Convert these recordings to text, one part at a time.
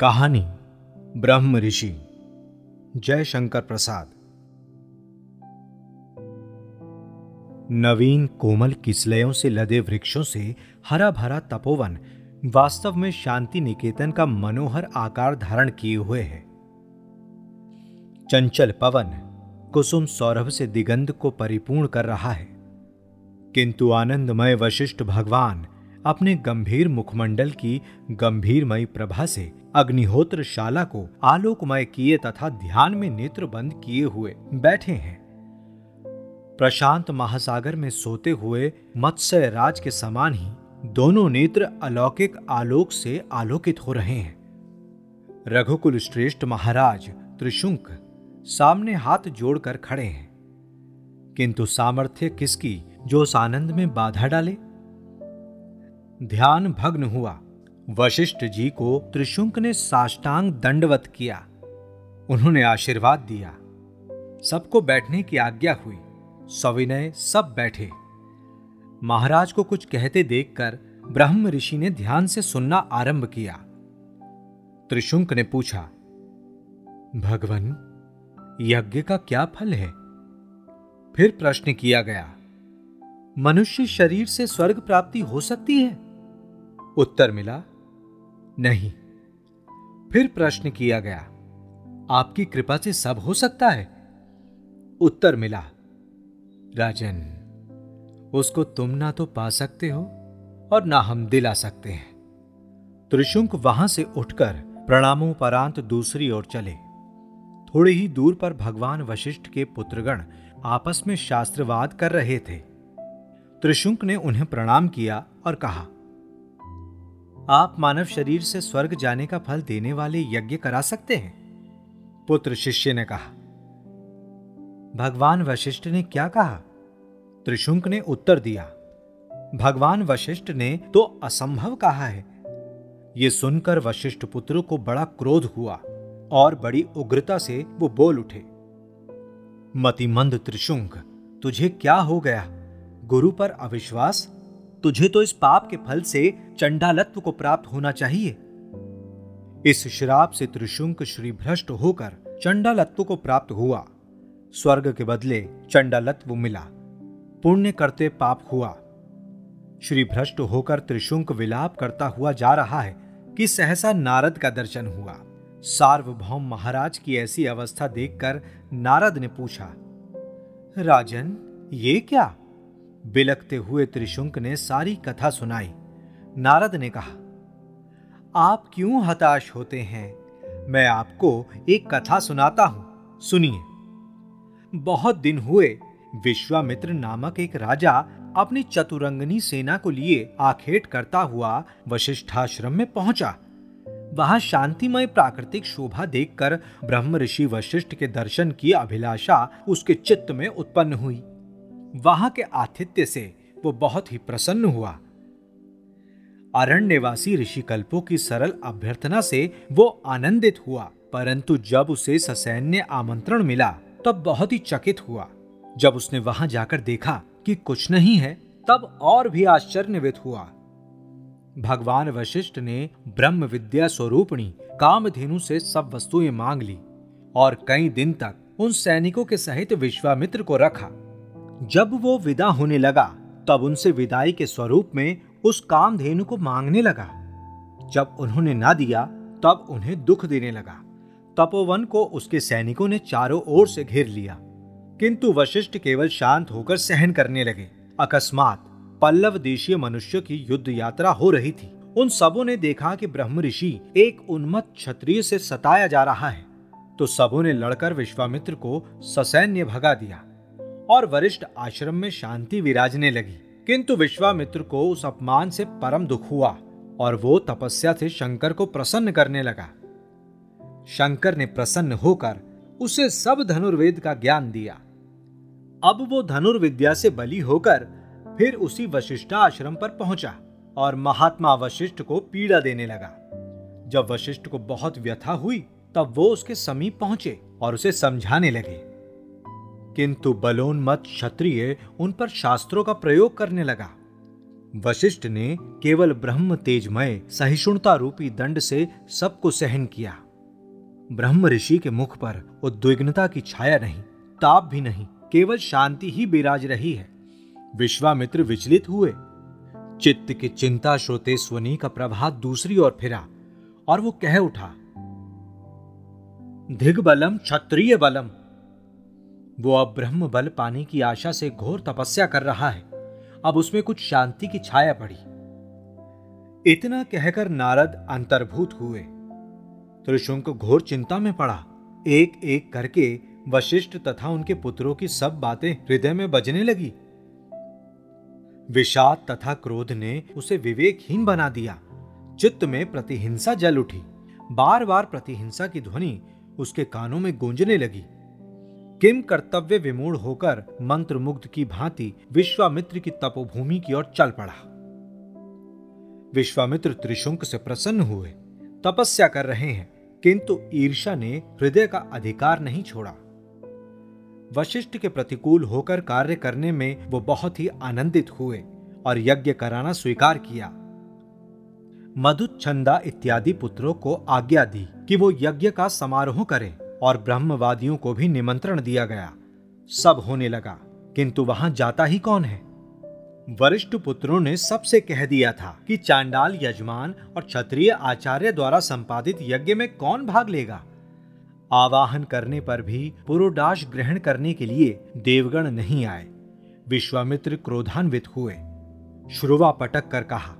कहानी, ब्रह्म ऋषि। जय शंकर प्रसाद। नवीन कोमल किसलयों से लदे वृक्षों से हरा भरा तपोवन वास्तव में शांति निकेतन का मनोहर आकार धारण किए हुए है। चंचल पवन कुसुम सौरभ से दिगंध को परिपूर्ण कर रहा है। किंतु आनंदमय वशिष्ठ भगवान अपने गंभीर मुखमंडल की गंभीरमयी प्रभा से अग्निहोत्र शाला को आलोकमय किए तथा ध्यान में नेत्र बंद किए हुए बैठे हैं। प्रशांत महासागर में सोते हुए मत्स्य राज के समान ही दोनों नेत्र अलौकिक आलोक से आलोकित हो रहे हैं। रघुकुल श्रेष्ठ महाराज त्रिशुंक सामने हाथ जोड़कर खड़े हैं। किंतु सामर्थ्य किसकी जो उस आनंद में बाधा डाले? ध्यान भग्न हुआ। वशिष्ठ जी को त्रिशुंक ने साष्टांग दंडवत किया। उन्होंने आशीर्वाद दिया। सबको बैठने की आज्ञा हुई। सविनय सब बैठे। महाराज को कुछ कहते देखकर ब्रह्म ऋषि ने ध्यान से सुनना आरंभ किया। त्रिशुंक ने पूछा, भगवान, यज्ञ का क्या फल है? फिर प्रश्न किया गया, मनुष्य शरीर से स्वर्ग प्राप्ति हो सकती है? उत्तर मिला नहीं। फिर प्रश्न किया गया, आपकी कृपा से सब हो सकता है? उत्तर मिला, राजन, उसको तुम ना तो पा सकते हो और ना हम दिला सकते हैं। त्रिशुंक वहाँ से उठकर प्रणामों परांत दूसरी ओर चले। थोड़े ही दूर पर भगवान वशिष्ठ के पुत्रगण आपस में शास्त्रवाद कर रहे थे। त्रिशुंक ने उन्हें प्रणाम किया और कहा आप मानव शरीर से स्वर्ग जाने का फल देने वाले यज्ञ करा सकते हैं। पुत्र शिष्य ने कहा, भगवान वशिष्ठ ने क्या कहा? त्रिशुंक ने उत्तर दिया, भगवान वशिष्ठ ने तो असंभव कहा है। यह सुनकर वशिष्ठ पुत्र को बड़ा क्रोध हुआ और बड़ी उग्रता से वो बोल उठे, मतिमंद त्रिशुंक, तुझे क्या हो गया? गुरु पर अविश्वास? तुझे तो इस पाप के फल से चंडालत्व को प्राप्त होना चाहिए। इस श्राप से त्रिशुंक श्री भ्रष्ट होकर चंडालत्व को प्राप्त हुआ। स्वर्ग के बदले चंडालत्व मिला। पुण्य करते पाप हुआ। श्री भ्रष्ट होकर त्रिशुंक विलाप करता हुआ जा रहा है कि सहसा नारद का दर्शन हुआ। सार्वभौम महाराज की ऐसी अवस्था देखकर नारद ने पूछा, राजन, ये क्या? बिलकते हुए त्रिशुंक ने सारी कथा सुनाई। नारद ने कहा, आप क्यों हताश होते हैं? मैं आपको एक कथा सुनाता हूँ। सुनिए। बहुत दिन हुए, विश्वामित्र नामक एक राजा अपनी चतुरंगनी सेना को लिए आखेट करता हुआ वशिष्ठाश्रम में पहुँचा। वहाँ शांतिमय प्राकृतिक शोभा देखकर ब्रह्म ऋषि वशिष्ठ के दर्शन की अभिलाषा उसके चित्त में उत्पन्न हुई। वहाँ के आतिथ्य से वो बहुत ही प्रसन्न हुआ। अरण्यवासी ऋषि कल्पों की सरल अभ्यर्थना से वो आनंदित हुआ, परंतु जब उसे ससैन्य आमंत्रण मिला, तब बहुत ही चकित हुआ। जब उसने वहाँ जाकर देखा कि कुछ नहीं है, तब और भी आश्चर्यवित हुआ। भगवान वशिष्ठ ने ब्रह्म विद्या स्वरूपणी कामधेनु से सब वस्तुएँ मांग ली और कई दिन तक उन सैनिकों के सहित विश्वामित्र को रखा। जब वो विदा होने लगा, तब उनसे विदाई के स्वरूप में उस कामधेनु को मांगने लगा। जब उन्होंने ना दिया, तब उन्हें दुख देने लगा। तपोवन को उसके सैनिकों ने चारों ओर से घेर लिया। किंतु वशिष्ठ केवल शांत होकर सहन करने लगे। अकस्मात पल्लव देशीय मनुष्य की युद्ध यात्रा हो रही थी। उन सबों ने देखा कि ब्रह्म ऋषि एक उन्मत्त क्षत्रिय से सताया जा रहा है। तो सबों ने लड़कर विश्वामित्र को ससैन्य भगा दिया। और वरिष्ठ आश्रम में शांति विराजने लगी। किंतु विश्वामित्र को उस अपमान से परम दुख हुआ और वो तपस्या से शंकर को प्रसन्न करने लगा। शंकर ने प्रसन्न होकर उसे सब धनुर्वेद का ज्ञान दिया। अब वो धनुर्विद्या से बली होकर फिर उसी वशिष्ठा आश्रम पर पहुँचा और महात्मा वशिष्ठ को पीड़ा देने लगा। जब वशिष्ठ को बहुत व्यथा हुई, तब वो उसके समीप पहुँचे और उसे समझाने लगे। किंतु बलोन्मत क्षत्रिय उन पर शास्त्रों का प्रयोग करने लगा। वशिष्ठ ने केवल ब्रह्म तेजमय, सहिष्णुता रूपी दंड से सबको सहन किया। ब्रह्म ऋषि के मुख पर उद्विग्नता की छाया नहीं, ताप भी नहीं, केवल शांति ही बिराज रही है। विश्वामित्र विचलित हुए। चित्त की चिंता श्रोते स्वनी का प्रभात दूसरी ओर फिरा और वो कह उठा धिग बलम क्षत्रिय बलम वो अब ब्रह्म बल पाने की आशा से घोर तपस्या कर रहा है। अब उसमें कुछ शांति की छाया पड़ी। इतना कहकर नारद अंतर्भूत हुए। त्रिशुंक घोर चिंता में पड़ा। एक एक करके वशिष्ठ तथा उनके पुत्रों की सब बातें हृदय में बजने लगी। विषाद तथा क्रोध ने उसे विवेकहीन बना दिया। चित्त में प्रतिहिंसा जल उठी। बार बार प्रतिहिंसा की ध्वनि उसके कानों में गूंजने लगी। किम कर्तव्य विमूढ़ होकर मंत्र मुग्ध की भांति विश्वामित्र की तपोभूमि की ओर चल पड़ा। विश्वामित्र त्रिशुंक से प्रसन्न हुए, तपस्या कर रहे हैं, किंतु ईर्षा ने हृदय का अधिकार नहीं छोड़ा। वशिष्ठ के प्रतिकूल होकर कार्य करने में वो बहुत ही आनंदित हुए और यज्ञ कराना स्वीकार किया। मधुच्छंदा इत्यादि पुत्रों को आज्ञा दी कि वो यज्ञ का समारोह करें। और ब्रह्मवादियों को भी निमंत्रण दिया गया। सब होने लगा, किंतु वहाँ जाता ही कौन है? वरिष्ठ पुत्रों ने सबसे कह दिया था कि चांडाल यजमान और क्षत्रिय आचार्य द्वारा संपादित यज्ञ में कौन भाग लेगा? आवाहन करने पर भी पुरोडाश ग्रहण करने के लिए देवगण नहीं आए। विश्वामित्र क्रोधान्वित हुए। श्रुवा पटक कर कहा,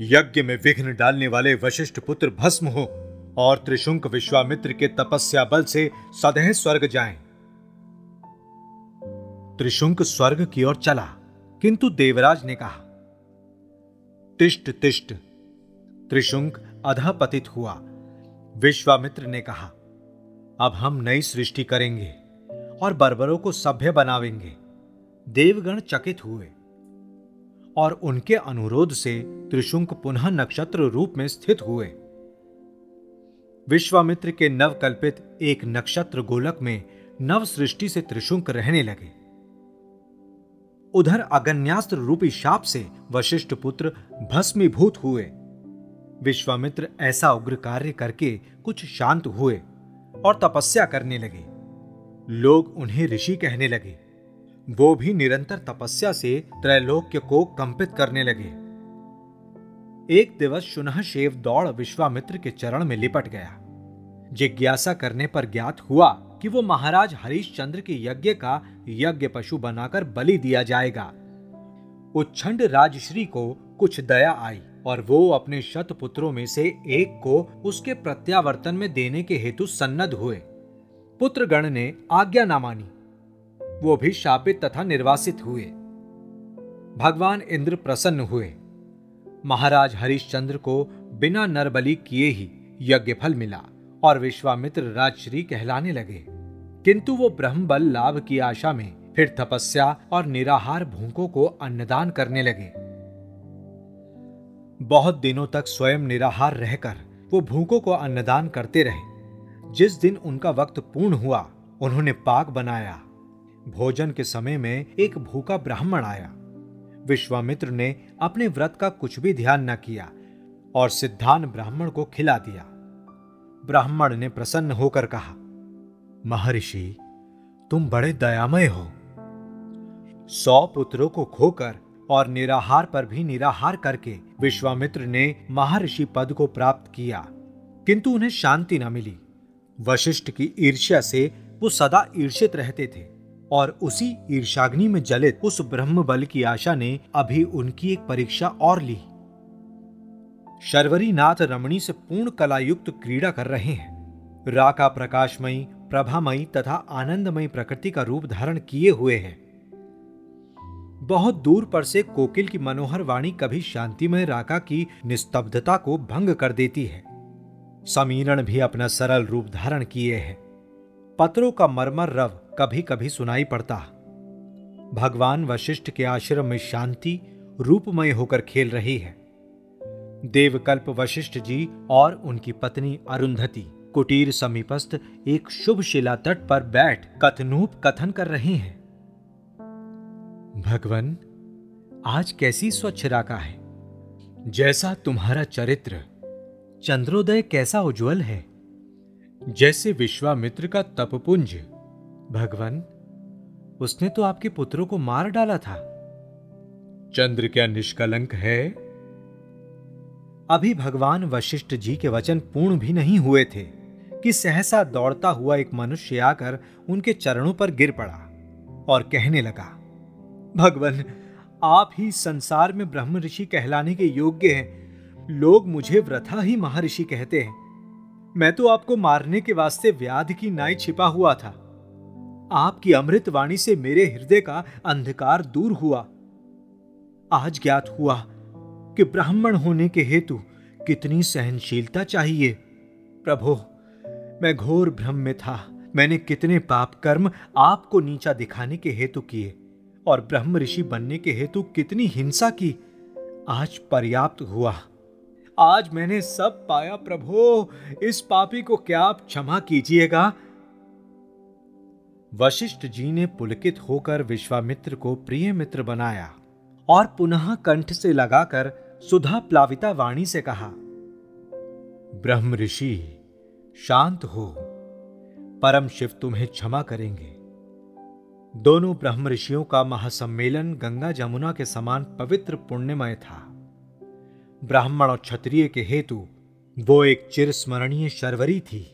यज्ञ में विघ्न डालने वाले वशिष्ठ पुत्र भस्म हो। और त्रिशुंक विश्वामित्र के तपस्या बल से सदैह स्वर्ग जाएँ। त्रिशुंक स्वर्ग की ओर चला, किंतु देवराज ने कहा, तिष्ट तिष्ट। त्रिशुंक अधपतित हुआ। विश्वामित्र ने कहा, अब हम नई सृष्टि करेंगे और बर्बरों को सभ्य बनावेंगे। देवगण चकित हुए और उनके अनुरोध से त्रिशुंक पुनः नक्षत्र रूप में स्थित हुए। विश्वामित्र के नवकल्पित एक नक्षत्र गोलक में नव सृष्टि से त्रिशुंक रहने लगे। उधर अगन्यास्त्र रूपी शाप से वशिष्ठ पुत्र भस्मीभूत हुए। विश्वामित्र ऐसा उग्र कार्य करके कुछ शांत हुए और तपस्या करने लगे। लोग उन्हें ऋषि कहने लगे। वो भी निरंतर तपस्या से त्रैलोक्य को कंपित करने लगे। एक दिवस सुनह शेव दौड़ विश्वामित्र के चरण में लिपट गया। जिज्ञासा करने पर ज्ञात हुआ कि वो महाराज हरिश्चंद्र के यज्ञ का यज्ञ पशु बनाकर बलि दिया जाएगा। उच्छंड राजश्री को कुछ दया आई और वो अपने शत पुत्रों में से एक को उसके प्रत्यावर्तन में देने के हेतु सन्नद हुए। पुत्रगण ने आज्ञा न मानी। वो भी शापित तथा निर्वासित हुए। भगवान इंद्र प्रसन्न हुए। महाराज हरिश्चंद्र को बिना नरबली किए ही यज्ञ फल मिला और विश्वामित्र राजश्री कहलाने लगे। किंतु वो ब्रह्म बल लाभ की आशा में फिर तपस्या और निराहार भूखों को अन्नदान करने लगे। बहुत दिनों तक स्वयं निराहार रहकर वो भूखों को अन्नदान करते रहे। जिस दिन उनका वक्त पूर्ण हुआ, उन्होंने पाक बनाया। भोजन के समय में एक भूखा ब्राह्मण आया। विश्वामित्र ने अपने व्रत का कुछ भी ध्यान न किया और सिद्धान ब्राह्मण को खिला दिया। ब्राह्मण ने प्रसन्न होकर कहा, महर्षि, तुम बड़े दयामय हो। सौ पुत्रों को खोकर और निराहार पर भी निराहार करके विश्वामित्र ने महर्षि पद को प्राप्त किया, किंतु उन्हें शांति न मिली। वशिष्ठ की ईर्ष्या से वो सदा ईर्षित रहते थे। और उसी ईर्षाग्नि में जलित उस ब्रह्म बल की आशा ने अभी उनकी एक परीक्षा और ली। शर्वरी नाथ रमणी से पूर्ण कलायुक्त क्रीड़ा कर रहे हैं। राका प्रकाशमयी, प्रभामयी तथा आनंदमयी प्रकृति का रूप धारण किए हुए हैं। बहुत दूर पर से कोकिल की मनोहर वाणी कभी शांतिमय राका की निस्तब्धता को भंग कर देती है। समीरण भी अपना सरल रूप धारण किए हैं। पत्रों का मरमर रव कभी कभी सुनाई पड़ता। भगवान वशिष्ठ के आश्रम में शांति, रूपमय होकर खेल रही है। देवकल्प वशिष्ठ जी और उनकी पत्नी अरुंधति कुटीर समीपस्थ एक शुभ शिला तट पर बैठ कथनूप कथन कर रहे हैं। भगवान, आज कैसी स्वच्छ राका है? जैसा तुम्हारा चरित्र, चंद्रोदय कैसा उज्जवल है? जैसे विश्वामित्र का तपपुंज भगवान उसने तो आपके पुत्रों को मार डाला था। चंद्र क्या निष्कलंक है? अभी भगवान वशिष्ठ जी के वचन पूर्ण भी नहीं हुए थे कि सहसा दौड़ता हुआ एक मनुष्य आकर उनके चरणों पर गिर पड़ा और कहने लगा भगवान आप ही संसार में ब्रह्म ऋषि कहलाने के योग्य हैं। लोग मुझे व्रथा ही महर्षि कहते हैं। मैं तो आपको मारने के वास्ते व्याध की नाई छिपा हुआ था। आपकी अमृत वाणी से मेरे हृदय का अंधकार दूर हुआ। आज ज्ञात हुआ कि ब्राह्मण होने के हेतु कितनी सहनशीलता चाहिए। प्रभो, मैं घोर भ्रम में था। मैंने कितने पाप कर्म आपको नीचा दिखाने के हेतु किए और ब्रह्म ऋषि बनने के हेतु कितनी हिंसा की। आज पर्याप्त हुआ। आज मैंने सब पाया। प्रभो, इस पापी को क्या आप क्षमा कीजिएगा? वशिष्ठ जी ने पुलकित होकर विश्वामित्र को प्रिय मित्र बनाया और पुनः कंठ से लगाकर सुधा प्लाविता वाणी से कहा, ब्रह्म ऋषि, शांत हो। परम शिव तुम्हें क्षमा करेंगे। दोनों ब्रह्म ऋषियों का महासम्मेलन गंगा जमुना के समान पवित्र पुण्यमय था। ब्राह्मण और क्षत्रिय के हेतु वो एक चिरस्मरणीय शर्वरी थी।